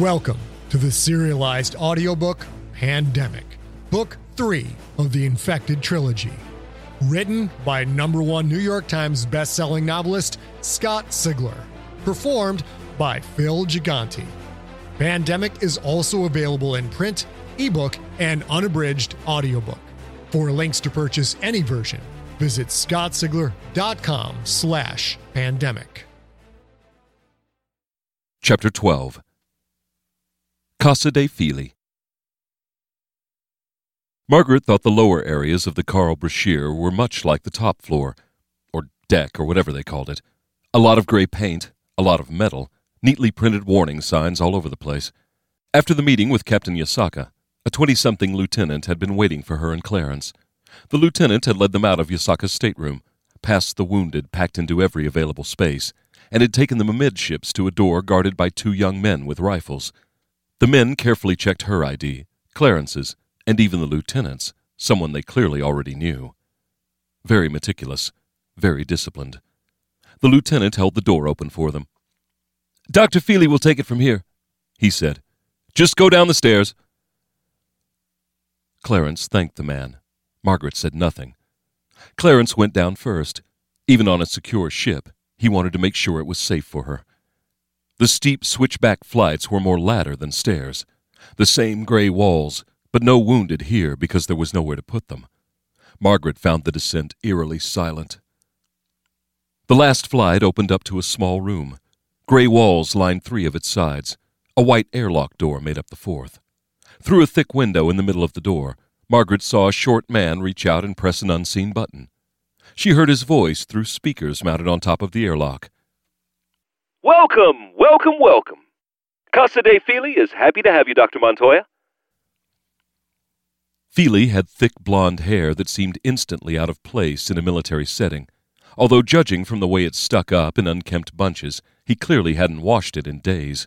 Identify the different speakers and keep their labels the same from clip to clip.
Speaker 1: Welcome to the serialized audiobook Pandemic, Book 3 of the Infected Trilogy. Written by number one New York Times bestselling novelist Scott Sigler. Performed by Phil Gigante. Pandemic is also available in print, ebook, and unabridged audiobook. For links to purchase any version, visit scottsigler.com slash pandemic.
Speaker 2: Chapter 12 Casa de Feely Margaret thought the lower areas of the Carl Brashear were much like the top floor, or deck, or whatever they called it. A lot of gray paint, a lot of metal, neatly printed warning signs all over the place. After the meeting with Captain Yasaka, a twenty something lieutenant had been waiting for her and Clarence. The lieutenant had led them out of Yasaka's stateroom, past the wounded packed into every available space, and had taken them amidships to a door guarded by two young men with rifles. The men carefully checked her ID, Clarence's, and even the lieutenant's, someone they clearly already knew. Very meticulous, very disciplined. The lieutenant held the door open for them. Dr. Feely will take it from here, he said. Just go down the stairs. Clarence thanked the man. Margaret said nothing. Clarence went down first. Even on a secure ship, he wanted to make sure it was safe for her. The steep switchback flights were more ladder than stairs. The same gray walls, but no wounded here because there was nowhere to put them. Margaret found the descent eerily silent. The last flight opened up to a small room. Gray walls lined three of its sides. A white airlock door made up the fourth. Through a thick window in the middle of the door, Margaret saw a short man reach out and press an unseen button. She heard his voice through speakers mounted on top of the airlock.
Speaker 3: Welcome, welcome, welcome. Casa de Feely is happy to have you, Dr. Montoya.
Speaker 2: Feely had thick blonde hair that seemed instantly out of place in a military setting, although judging from the way it stuck up in unkempt bunches, he clearly hadn't washed it in days.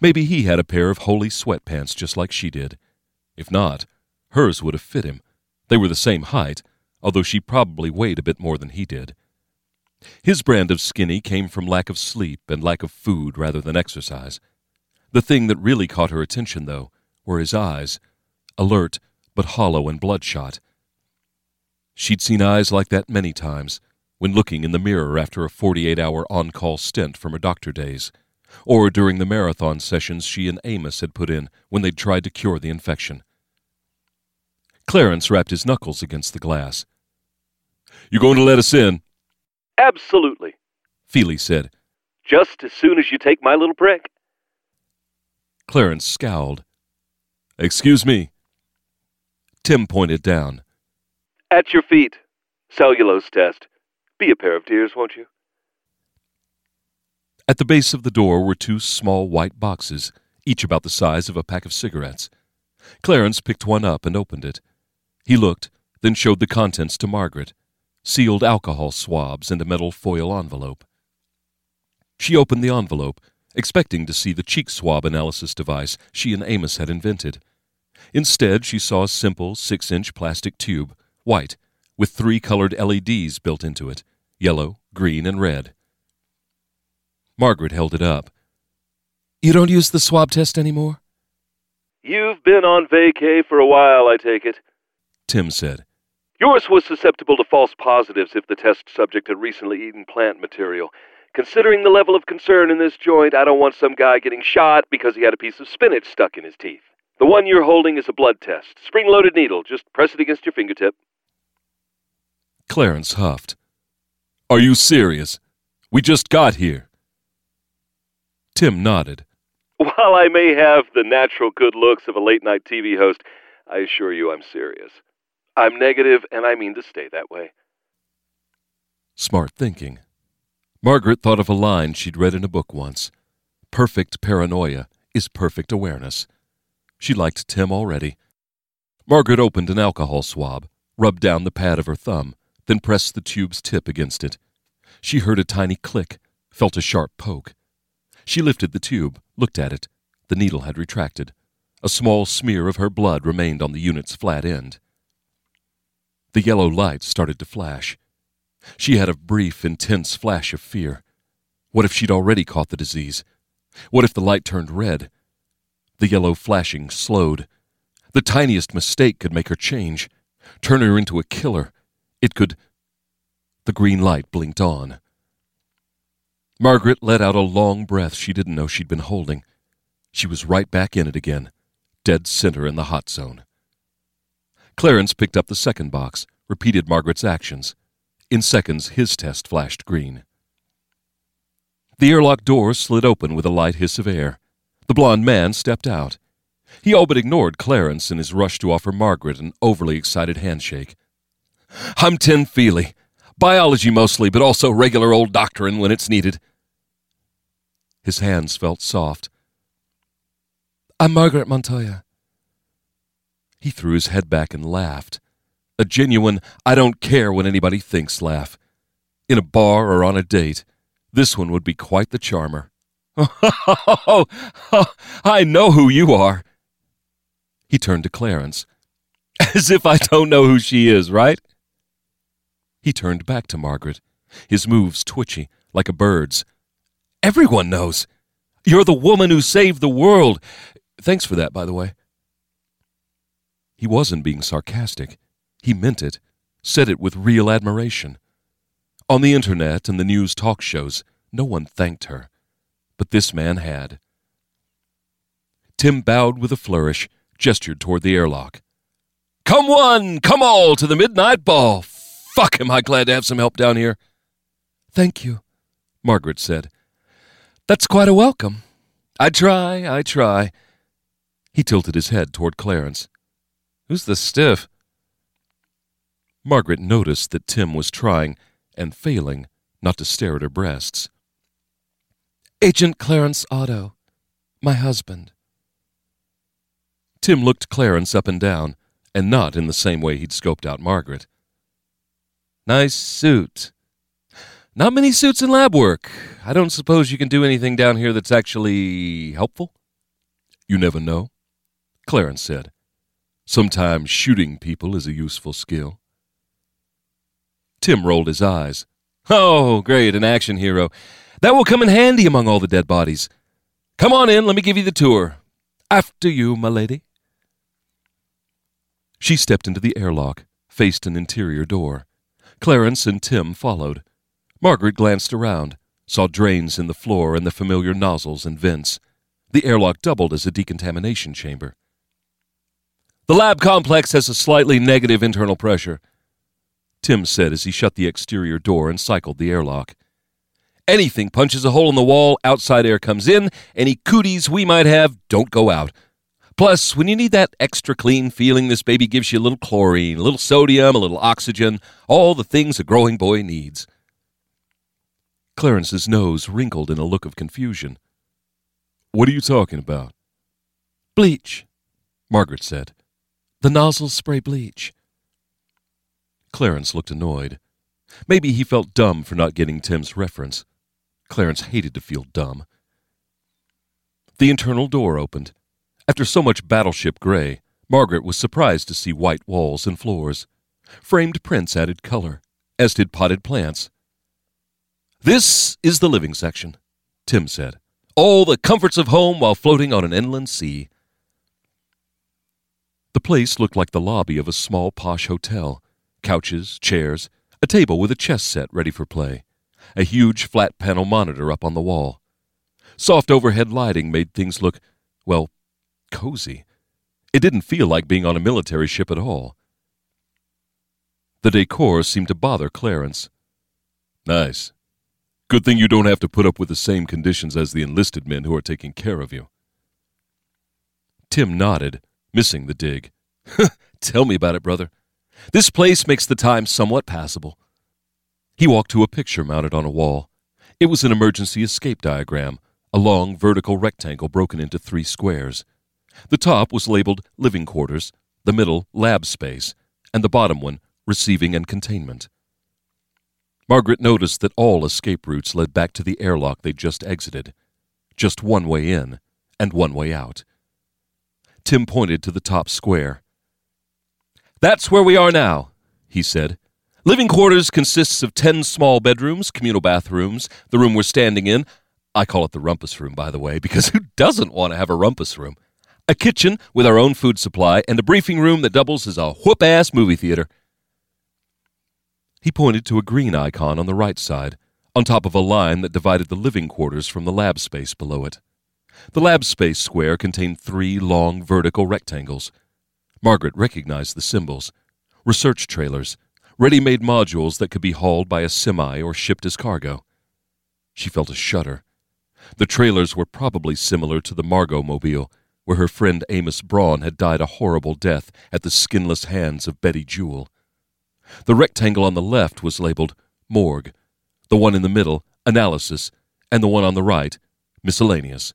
Speaker 2: Maybe he had a pair of holey sweatpants just like she did. If not, hers would have fit him. They were the same height, although she probably weighed a bit more than he did. His brand of skinny came from lack of sleep and lack of food rather than exercise. The thing that really caught her attention, though, were his eyes, alert but hollow and bloodshot. She'd seen eyes like that many times when looking in the mirror after a 48 hour on call stint from her doctor days, or during the marathon sessions she and Amos had put in when they'd tried to cure the infection. Clarence rapped his knuckles against the glass. You going to let us in?
Speaker 3: Absolutely.
Speaker 2: Feely said.
Speaker 3: Just as soon as you take my little prick.
Speaker 2: Clarence scowled. Excuse me. Tim pointed down.
Speaker 3: At your feet. Cellulose test. Be a pair of tears, won't you?
Speaker 2: At the base of the door were two small white boxes, each about the size of a pack of cigarettes. Clarence picked one up and opened it. He looked, then showed the contents to Margaret sealed alcohol swabs and a metal foil envelope. She opened the envelope, expecting to see the cheek swab analysis device she and Amos had invented. Instead, she saw a simple six inch plastic tube, white, with three colored LEDs built into it yellow, green, and red. Margaret held it up. You don't use the swab test anymore?
Speaker 3: You've been on vacay for a while, I take it.
Speaker 2: Tim said.
Speaker 3: Yours was susceptible to false positives if the test subject had recently eaten plant material. Considering the level of concern in this joint, I don't want some guy getting shot because he had a piece of spinach stuck in his teeth. The one you're holding is a blood test. Spring loaded needle. Just press it against your fingertip.
Speaker 2: Clarence huffed. Are you serious? We just got here. Tim nodded.
Speaker 3: While I may have the natural good looks of a late night TV host, I assure you I'm serious. I'm negative, and I mean to stay that way.
Speaker 2: Smart thinking. Margaret thought of a line she'd read in a book once Perfect paranoia is perfect awareness. She liked Tim already. Margaret opened an alcohol swab, rubbed down the pad of her thumb, then pressed the tube's tip against it. She heard a tiny click, felt a sharp poke. She lifted the tube, looked at it. The needle had retracted. A small smear of her blood remained on the unit's flat end. The yellow light started to flash. She had a brief, intense flash of fear. What if she'd already caught the disease? What if the light turned red? The yellow flashing slowed. The tiniest mistake could make her change, turn her into a killer. It could. The green light blinked on. Margaret let out a long breath she didn't know she'd been holding. She was right back in it again, dead center in the hot zone. Clarence picked up the second box, repeated Margaret's actions. In seconds, his test flashed green. The airlock door slid open with a light hiss of air. The blond man stepped out. He all but ignored Clarence in his rush to offer Margaret an overly excited handshake. I'm Tim Feely. Biology mostly, but also regular old doctorin' when it's needed. His hands felt soft. I'm Margaret Montoya. He threw his head back and laughed. A genuine, I don't care what anybody thinks laugh. In a bar or on a date, this one would be quite the charmer. Oh, I know who you are. He turned to Clarence. As if I don't know who she is, right? He turned back to Margaret, his moves twitchy, like a bird's. Everyone knows. You're the woman who saved the world. Thanks for that, by the way. He wasn't being sarcastic. He meant it, said it with real admiration. On the internet and the news talk shows, no one thanked her. But this man had. Tim bowed with a flourish, gestured toward the airlock. Come one, come all to the midnight ball. Fuck, am I glad to have some help down here. Thank you, Margaret said. That's quite a welcome. I try, I try. He tilted his head toward Clarence. Who's the stiff? Margaret noticed that Tim was trying, and failing, not to stare at her breasts. Agent Clarence Otto, my husband. Tim looked Clarence up and down, and not in the same way he'd scoped out Margaret. Nice suit. Not many suits in lab work. I don't suppose you can do anything down here that's actually helpful? You never know, Clarence said. Sometimes shooting people is a useful skill. Tim rolled his eyes. Oh, great, an action hero. That will come in handy among all the dead bodies. Come on in, let me give you the tour. After you, my lady. She stepped into the airlock, faced an interior door. Clarence and Tim followed. Margaret glanced around, saw drains in the floor and the familiar nozzles and vents. The airlock doubled as a decontamination chamber. The lab complex has a slightly negative internal pressure, Tim said as he shut the exterior door and cycled the airlock. Anything punches a hole in the wall, outside air comes in. Any cooties we might have don't go out. Plus, when you need that extra clean feeling, this baby gives you a little chlorine, a little sodium, a little oxygen, all the things a growing boy needs. Clarence's nose wrinkled in a look of confusion. What are you talking about? Bleach, Margaret said. The nozzles spray bleach. Clarence looked annoyed. Maybe he felt dumb for not getting Tim's reference. Clarence hated to feel dumb. The internal door opened. After so much battleship gray, Margaret was surprised to see white walls and floors. Framed prints added color, as did potted plants. This is the living section, Tim said. All the comforts of home while floating on an inland sea. The place looked like the lobby of a small posh hotel. Couches, chairs, a table with a chess set ready for play, a huge flat panel monitor up on the wall. Soft overhead lighting made things look, well, cozy. It didn't feel like being on a military ship at all. The decor seemed to bother Clarence. Nice. Good thing you don't have to put up with the same conditions as the enlisted men who are taking care of you. Tim nodded, missing the dig. Tell me about it, brother. This place makes the time somewhat passable. He walked to a picture mounted on a wall. It was an emergency escape diagram, a long vertical rectangle broken into three squares. The top was labeled living quarters, the middle lab space, and the bottom one receiving and containment. Margaret noticed that all escape routes led back to the airlock they'd just exited. Just one way in and one way out. Tim pointed to the top square. That's where we are now, he said. Living quarters consists of ten small bedrooms, communal bathrooms, the room we're standing in. I call it the rumpus room, by the way, because who doesn't want to have a rumpus room? a kitchen with our own food supply, and a briefing room that doubles as a whoop ass movie theater. He pointed to a green icon on the right side, on top of a line that divided the living quarters from the lab space below it. The lab space square contained three long vertical rectangles. Margaret recognized the symbols research trailers, ready made modules that could be hauled by a semi or shipped as cargo. She felt a shudder. The trailers were probably similar to the Margot mobile, where her friend Amos Braun had died a horrible death at the skinless hands of Betty Jewell. The rectangle on the left was labeled Morgue, the one in the middle, Analysis, and the one on the right, Miscellaneous.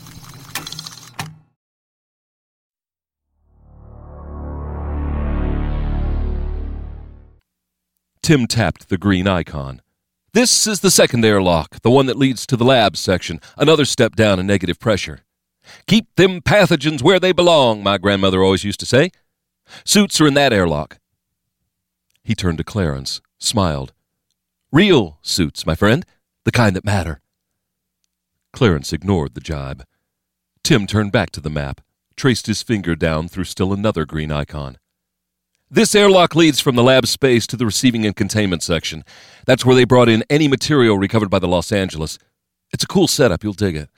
Speaker 2: Tim tapped the green icon. This is the second airlock, the one that leads to the lab section, another step down in negative pressure. Keep them pathogens where they belong, my grandmother always used to say. Suits are in that airlock. He turned to Clarence, smiled. Real suits, my friend, the kind that matter. Clarence ignored the jibe. Tim turned back to the map, traced his finger down through still another green icon. This airlock leads from the lab space to the receiving and containment section. That's where they brought in any material recovered by the Los Angeles. It's a cool setup, you'll dig it.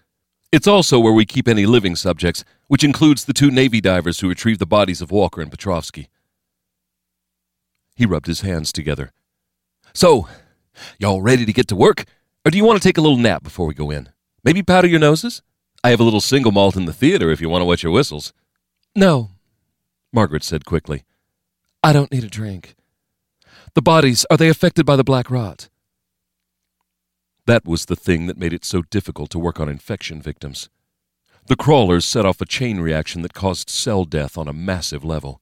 Speaker 2: It's also where we keep any living subjects, which includes the two Navy divers who retrieved the bodies of Walker and Petrovsky. He rubbed his hands together. So, y'all ready to get to work? Or do you want to take a little nap before we go in? Maybe powder your noses? I have a little single malt in the theater if you want to wet your whistles. No, Margaret said quickly. I don't need a drink. The bodies, are they affected by the black rot? That was the thing that made it so difficult to work on infection victims. The crawlers set off a chain reaction that caused cell death on a massive level.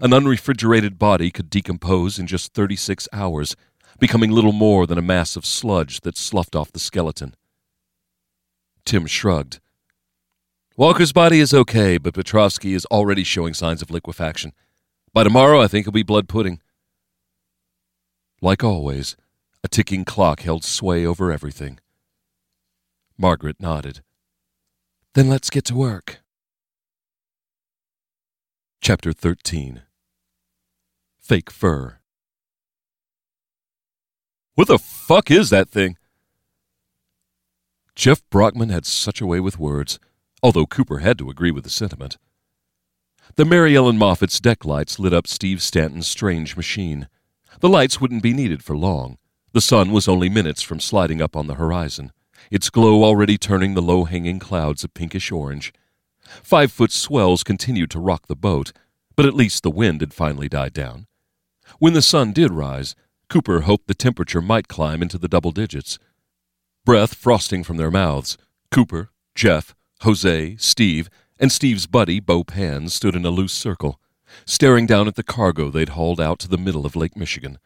Speaker 2: An unrefrigerated body could decompose in just 36 hours, becoming little more than a mass of sludge that sloughed off the skeleton. Tim shrugged. Walker's body is okay, but Petrovsky is already showing signs of liquefaction. By tomorrow, I think it'll be blood pudding. Like always, a ticking clock held sway over everything. Margaret nodded. Then let's get to work. Chapter 13 Fake Fur. What the fuck is that thing? Jeff Brockman had such a way with words, although Cooper had to agree with the sentiment. The Mary Ellen Moffat's deck lights lit up Steve Stanton's strange machine. The lights wouldn't be needed for long. The sun was only minutes from sliding up on the horizon, its glow already turning the low hanging clouds a pinkish orange. Five foot swells continued to rock the boat, but at least the wind had finally died down. When the sun did rise, Cooper hoped the temperature might climb into the double digits. Breath frosting from their mouths, Cooper, Jeff, Jose, Steve, and Steve's buddy, Bo Pan, stood in a loose circle, staring down at the cargo they'd hauled out to the middle of Lake Michigan.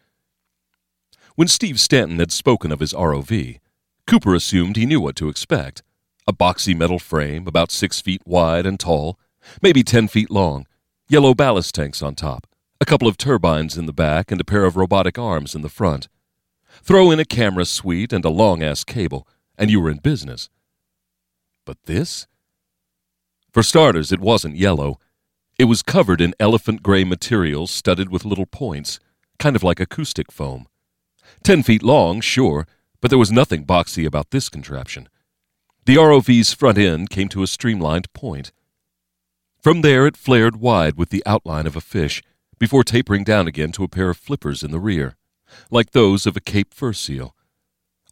Speaker 2: When Steve Stanton had spoken of his ROV, Cooper assumed he knew what to expect A boxy metal frame, about six feet wide and tall, maybe ten feet long, yellow ballast tanks on top, a couple of turbines in the back, and a pair of robotic arms in the front. Throw in a camera suite and a long ass cable, and you were in business. But this? For starters, it wasn't yellow. It was covered in elephant gray material studded with little points, kind of like acoustic foam. Ten feet long, sure, but there was nothing boxy about this contraption. The ROV's front end came to a streamlined point. From there, it flared wide with the outline of a fish, before tapering down again to a pair of flippers in the rear, like those of a Cape fur seal.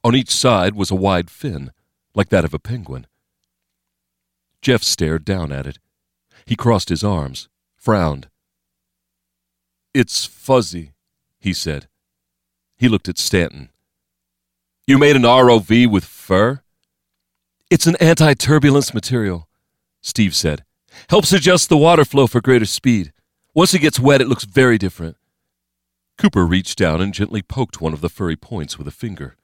Speaker 2: On each side was a wide fin, like that of a penguin. Jeff stared down at it. He crossed his arms, frowned. It's fuzzy, he said. He looked at Stanton. You made an ROV with fur? It's an anti turbulence material, Steve said. Helps adjust the water flow for greater speed. Once it gets wet, it looks very different. Cooper reached down and gently poked one of the furry points with a finger.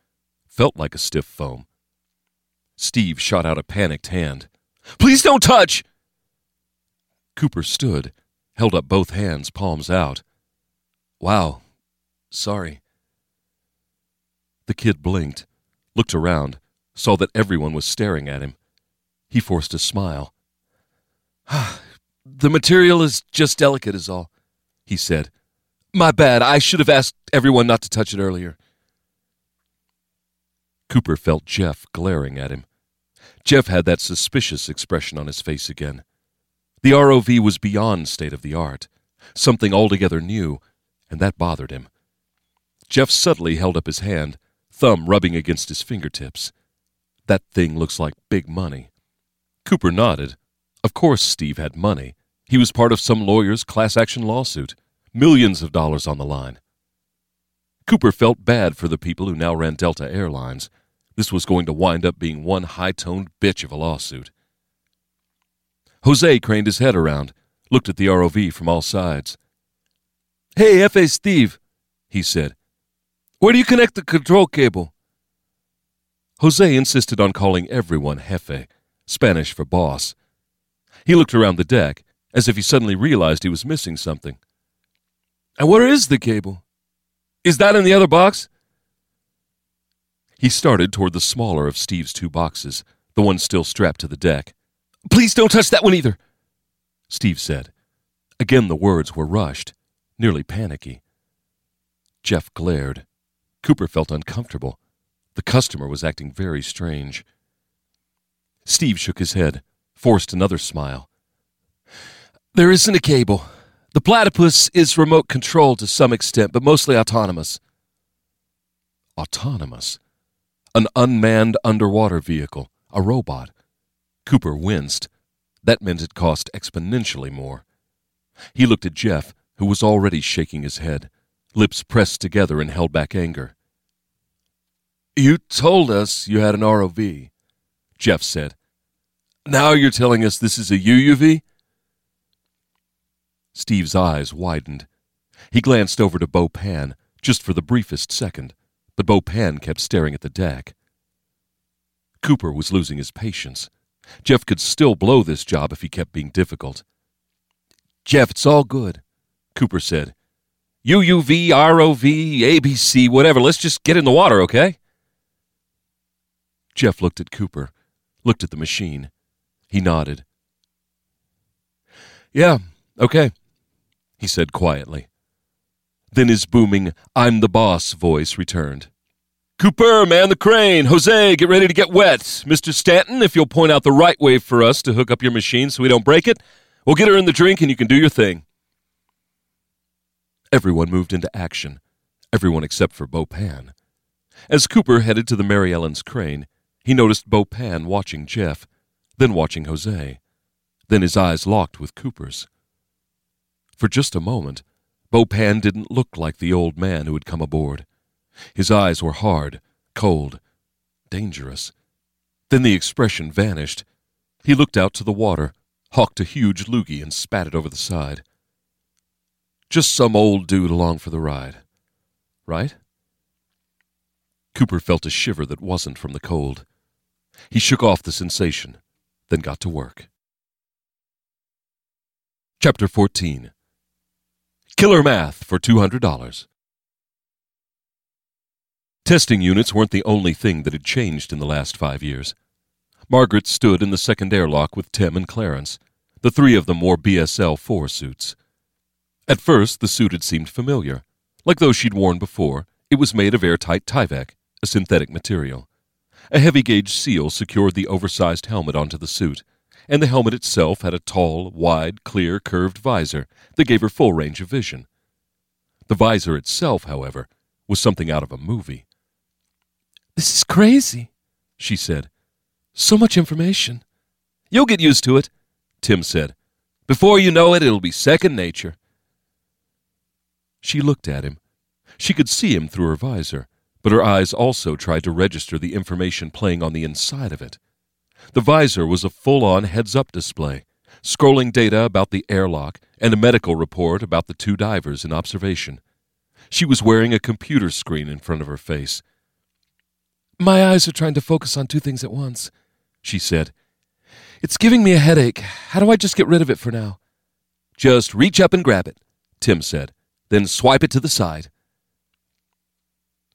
Speaker 2: Felt like a stiff foam. Steve shot out a panicked hand. Please don't touch! Cooper stood, held up both hands, palms out. Wow. Sorry. The kid blinked, looked around, saw that everyone was staring at him. He forced a smile. the material is just delicate, is all, he said. My bad. I should have asked everyone not to touch it earlier. Cooper felt Jeff glaring at him. Jeff had that suspicious expression on his face again. The ROV was beyond state of the art, something altogether new, and that bothered him. Jeff subtly held up his hand, thumb rubbing against his fingertips. That thing looks like big money. Cooper nodded. Of course, Steve had money. He was part of some lawyer's class action lawsuit, millions of dollars on the line. Cooper felt bad for the people who now ran Delta Airlines. This was going to wind up being one high toned bitch of a lawsuit. Jose craned his head around, looked at the ROV from all sides. Hey, Jefe Steve, he said. Where do you connect the control cable? Jose insisted on calling everyone Jefe, Spanish for boss. He looked around the deck, as if he suddenly realized he was missing something. And where is the cable? Is that in the other box? He started toward the smaller of Steve's two boxes, the one still strapped to the deck. Please don't touch that one either, Steve said. Again, the words were rushed, nearly panicky. Jeff glared. Cooper felt uncomfortable. The customer was acting very strange. Steve shook his head, forced another smile. There isn't a cable. The platypus is remote controlled to some extent, but mostly autonomous. Autonomous? An unmanned underwater vehicle, a robot. Cooper winced. That meant it cost exponentially more. He looked at Jeff, who was already shaking his head, lips pressed together and held back anger. You told us you had an ROV, Jeff said. Now you're telling us this is a UUV? Steve's eyes widened. He glanced over to Bo Pan, just for the briefest second, but Bo Pan kept staring at the deck. Cooper was losing his patience. Jeff could still blow this job if he kept being difficult. Jeff, it's all good, Cooper said. UUV, ROV, whatever. Let's just get in the water, okay? Jeff looked at Cooper, looked at the machine. He nodded. Yeah, okay, he said quietly. Then his booming, I'm the boss voice returned. Cooper, man the crane. Jose, get ready to get wet. Mr. Stanton, if you'll point out the right way for us to hook up your machine so we don't break it, we'll get her in the drink and you can do your thing. Everyone moved into action, everyone except for Bo Pan. As Cooper headed to the Mary Ellen's crane, he noticed Bo Pan watching Jeff, then watching Jose. Then his eyes locked with Cooper's. For just a moment, Bo Pan didn't look like the old man who had come aboard. His eyes were hard, cold, dangerous. Then the expression vanished. He looked out to the water, hawked a huge loogie, and spat it over the side. Just some old dude along for the ride. Right? Cooper felt a shiver that wasn't from the cold. He shook off the sensation, then got to work. Chapter 14 Killer Math for $200. Testing units weren't the only thing that had changed in the last five years. Margaret stood in the second airlock with Tim and Clarence. The three of them wore BSL 4 suits. At first, the suit had seemed familiar. Like those she'd worn before, it was made of airtight Tyvek, a synthetic material. A heavy gauge seal secured the oversized helmet onto the suit, and the helmet itself had a tall, wide, clear, curved visor that gave her full range of vision. The visor itself, however, was something out of a movie.
Speaker 4: This is crazy, she said. So much information.
Speaker 2: You'll get used to it, Tim said. Before you know it, it'll be second nature. She looked at him. She could see him through her visor, but her eyes also tried to register the information playing on the inside of it. The visor was a full on heads up display, scrolling data about the airlock and a medical report about the two divers in observation. She was wearing a computer screen in front of her face.
Speaker 4: My eyes are trying to focus on two things at once, she said. It's giving me a headache. How do I just get rid of it for now?
Speaker 2: Just reach up and grab it, Tim said, then swipe it to the side.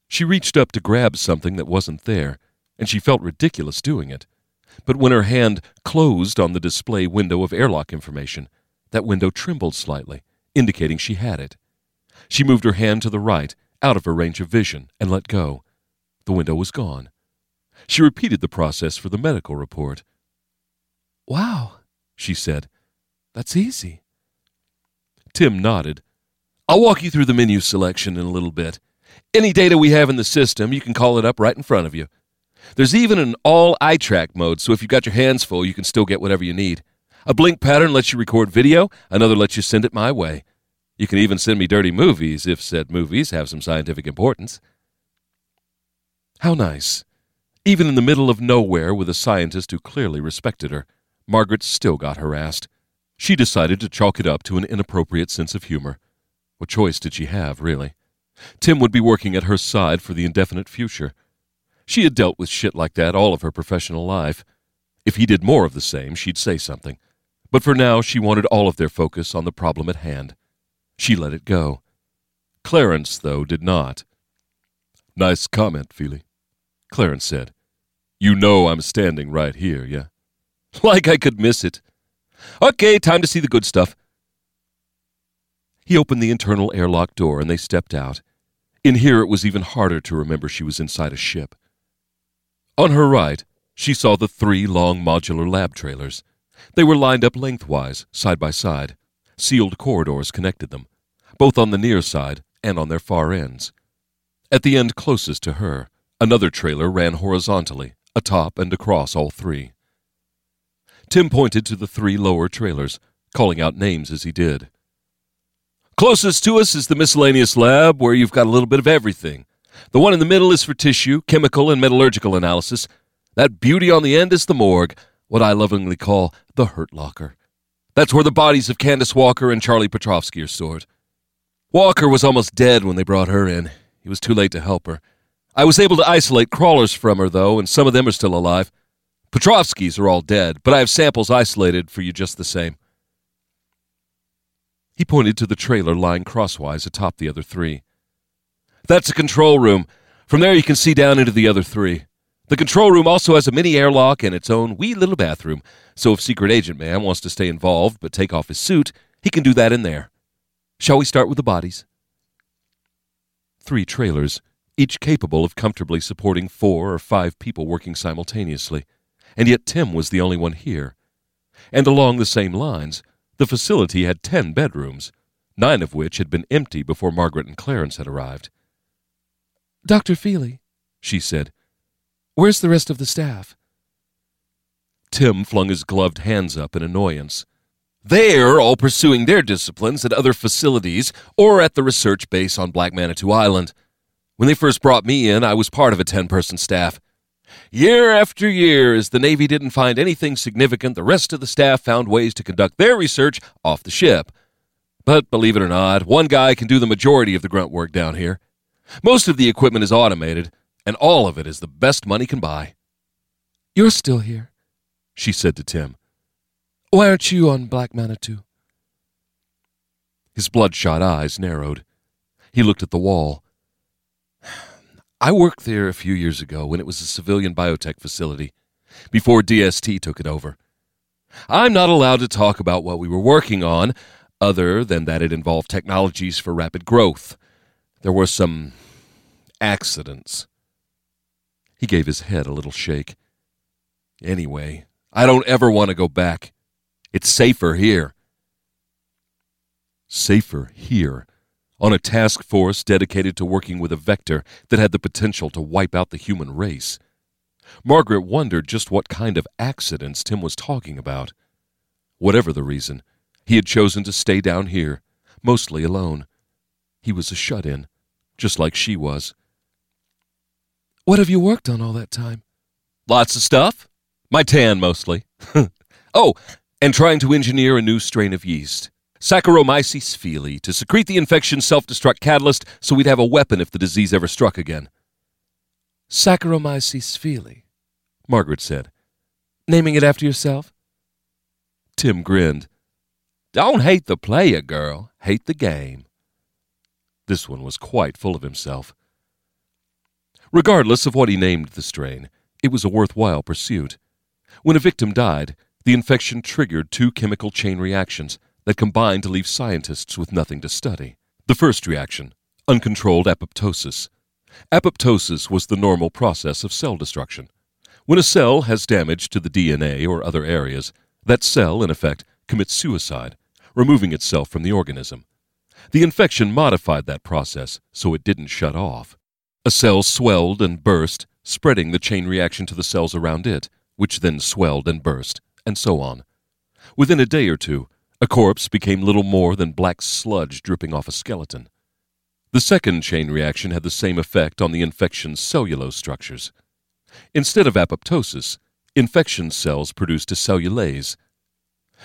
Speaker 2: She reached up to grab something that wasn't there, and she felt ridiculous doing it. But when her hand closed on the display window of airlock information, that window trembled slightly, indicating she had it. She moved her hand to the right, out of her range of vision, and let go. The window was gone. She repeated the process for the medical report.
Speaker 4: Wow, she said. That's easy.
Speaker 2: Tim nodded. I'll walk you through the menu selection in a little bit. Any data we have in the system, you can call it up right in front of you. There's even an all eye track mode, so if you've got your hands full, you can still get whatever you need. A blink pattern lets you record video, another lets you send it my way. You can even send me dirty movies if said movies have some scientific importance. How nice. Even in the middle of nowhere with a scientist who clearly respected her, Margaret still got harassed. She decided to chalk it up to an inappropriate sense of humor. What choice did she have, really? Tim would be working at her side for the indefinite future. She had dealt with shit like that all of her professional life. If he did more of the same, she'd say something. But for now, she wanted all of their focus on the problem at hand. She let it go. Clarence, though, did not. Nice comment, Feely, Clarence said. You know I'm standing right here, yeah? Like I could miss it. Okay, time to see the good stuff. He opened the internal airlock door and they stepped out. In here, it was even harder to remember she was inside a ship. On her right, she saw the three long modular lab trailers. They were lined up lengthwise, side by side. Sealed corridors connected them, both on the near side and on their far ends. At the end closest to her, another trailer ran horizontally, atop and across all three. Tim pointed to the three lower trailers, calling out names as he did. Closest to us is the miscellaneous lab, where you've got a little bit of everything. The one in the middle is for tissue, chemical, and metallurgical analysis. That beauty on the end is the morgue, what I lovingly call the hurt locker. That's where the bodies of Candace Walker and Charlie Petrovsky are stored. Walker was almost dead when they brought her in. It was too late to help her. I was able to isolate crawlers from her, though, and some of them are still alive. Petrovskys are all dead, but I have samples isolated for you just the same. He pointed to the trailer lying crosswise atop the other three. That's the control room. From there, you can see down into the other three. The control room also has a mini airlock and its own wee little bathroom, so if Secret Agent Man wants to stay involved but take off his suit, he can do that in there. Shall we start with the bodies? Three trailers, each capable of comfortably supporting four or five people working simultaneously, and yet Tim was the only one here. And along the same lines, the facility had ten bedrooms, nine of which had been empty before Margaret and Clarence had arrived.
Speaker 4: Dr. Feely, she said, where's the rest of the staff?
Speaker 2: Tim flung his gloved hands up in annoyance. They're all pursuing their disciplines at other facilities or at the research base on Black Manitou Island. When they first brought me in, I was part of a 10 person staff. Year after year, as the Navy didn't find anything significant, the rest of the staff found ways to conduct their research off the ship. But believe it or not, one guy can do the majority of the grunt work down here. Most of the equipment is automated, and all of it is the best money can buy.
Speaker 4: You're still here, she said to Tim. Why aren't you on Black Manitou?
Speaker 2: His bloodshot eyes narrowed. He looked at the wall. I worked there a few years ago when it was a civilian biotech facility, before DST took it over. I'm not allowed to talk about what we were working on, other than that it involved technologies for rapid growth. There were some accidents. He gave his head a little shake. Anyway, I don't ever want to go back. It's safer here. Safer here, on a task force dedicated to working with a vector that had the potential to wipe out the human race. Margaret wondered just what kind of accidents Tim was talking about. Whatever the reason, he had chosen to stay down here, mostly alone. He was a shut in, just like she was.
Speaker 4: What have you worked on all that time?
Speaker 2: Lots of stuff. My tan, mostly. oh, and trying to engineer a new strain of yeast. Saccharomyces feli to secrete the infection self destruct catalyst so we'd have a weapon if the disease ever struck again.
Speaker 4: Saccharomyces feli, Margaret said. Naming it after yourself?
Speaker 2: Tim grinned. Don't hate the player, girl. Hate the game. This one was quite full of himself. Regardless of what he named the strain, it was a worthwhile pursuit. When a victim died, the infection triggered two chemical chain reactions that combined to leave scientists with nothing to study. The first reaction, uncontrolled apoptosis. Apoptosis was the normal process of cell destruction. When a cell has damage to the DNA or other areas, that cell, in effect, commits suicide, removing itself from the organism. The infection modified that process so it didn't shut off. A cell swelled and burst, spreading the chain reaction to the cells around it, which then swelled and burst, and so on. Within a day or two, a corpse became little more than black sludge dripping off a skeleton. The second chain reaction had the same effect on the infection's cellulose structures. Instead of apoptosis, infection cells produced a cellulase.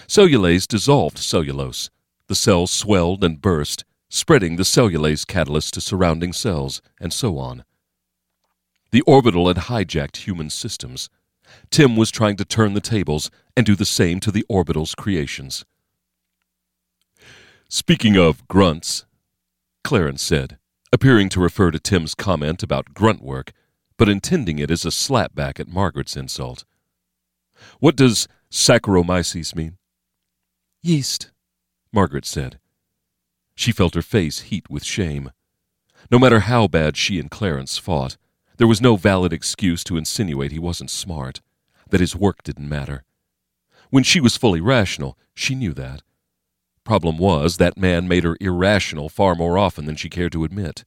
Speaker 2: Cellulase dissolved cellulose. The cells swelled and burst, spreading the cellulase catalyst to surrounding cells, and so on. The orbital had hijacked human systems. Tim was trying to turn the tables and do the same to the orbital's creations. Speaking of grunts, Clarence said, appearing to refer to Tim's comment about grunt work, but intending it as a slapback at Margaret's insult. What does Saccharomyces mean?
Speaker 4: Yeast,
Speaker 2: Margaret said. She felt her face heat with shame. No matter how bad she and Clarence fought, there was no valid excuse to insinuate he wasn't smart, that his work didn't matter. When she was fully rational, she knew that. Problem was, that man made her irrational far more often than she cared to admit.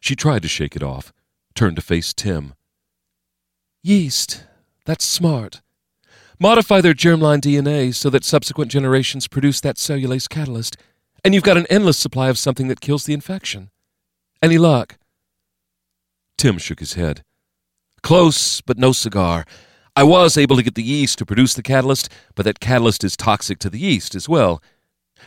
Speaker 2: She tried to shake it off, turned to face Tim.
Speaker 4: Yeast. That's smart. Modify their germline DNA so that subsequent generations produce that cellulase catalyst and you've got an endless supply of something that kills the infection. Any luck?
Speaker 2: Tim shook his head. Close, but no cigar. I was able to get the yeast to produce the catalyst, but that catalyst is toxic to the yeast as well.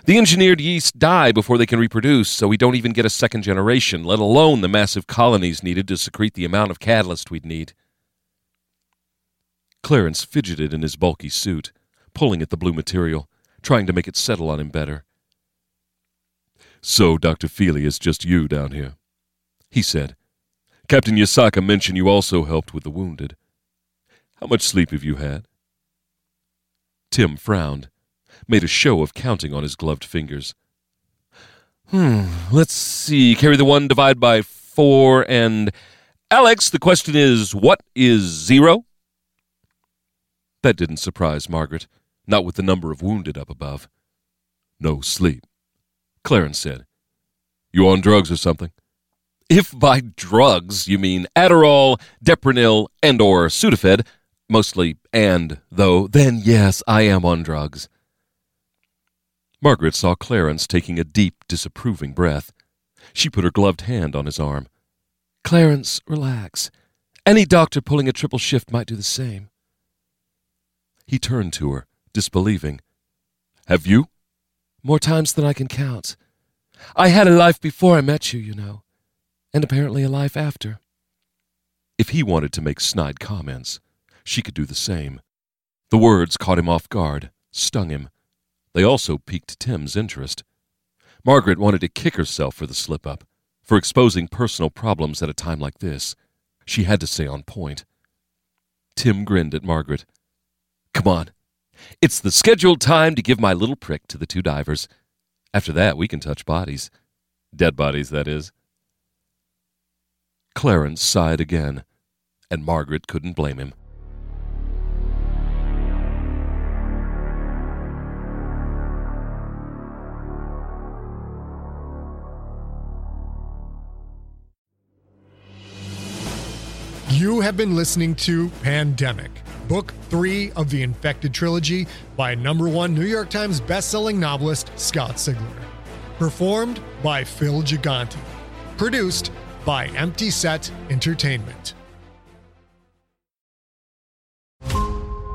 Speaker 2: The engineered yeast die before they can reproduce, so we don't even get a second generation, let alone the massive colonies needed to secrete the amount of catalyst we'd need. Clarence fidgeted in his bulky suit, pulling at the blue material, trying to make it settle on him better. So, Dr. Feely, is just you down here, he said. Captain Yasaka mentioned you also helped with the wounded. How much sleep have you had? Tim frowned, made a show of counting on his gloved fingers. Hmm, let's see. Carry the one, divide by four, and. Alex, the question is what is zero? That didn't surprise Margaret, not with the number of wounded up above. No sleep. Clarence said. You on drugs or something? If by drugs you mean Adderall, Deprenyl, and or Sudafed, mostly and, though, then yes, I am on drugs. Margaret saw Clarence taking a deep, disapproving breath. She put her gloved hand on his arm.
Speaker 4: Clarence, relax. Any doctor pulling a triple shift might do the same.
Speaker 2: He turned to her, disbelieving. Have you?
Speaker 4: More times than I can count. I had a life before I met you, you know, and apparently a life after.
Speaker 2: If he wanted to make snide comments, she could do the same. The words caught him off guard, stung him. They also piqued Tim's interest. Margaret wanted to kick herself for the slip up, for exposing personal problems at a time like this. She had to stay on point. Tim grinned at Margaret. Come on. It's the scheduled time to give my little prick to the two divers. After that, we can touch bodies. Dead bodies, that is. Clarence sighed again, and Margaret couldn't blame him.
Speaker 1: You have been listening to Pandemic, book three of the Infected trilogy by number one New York Times bestselling novelist Scott Sigler. Performed by Phil Gigante. Produced by Empty Set Entertainment.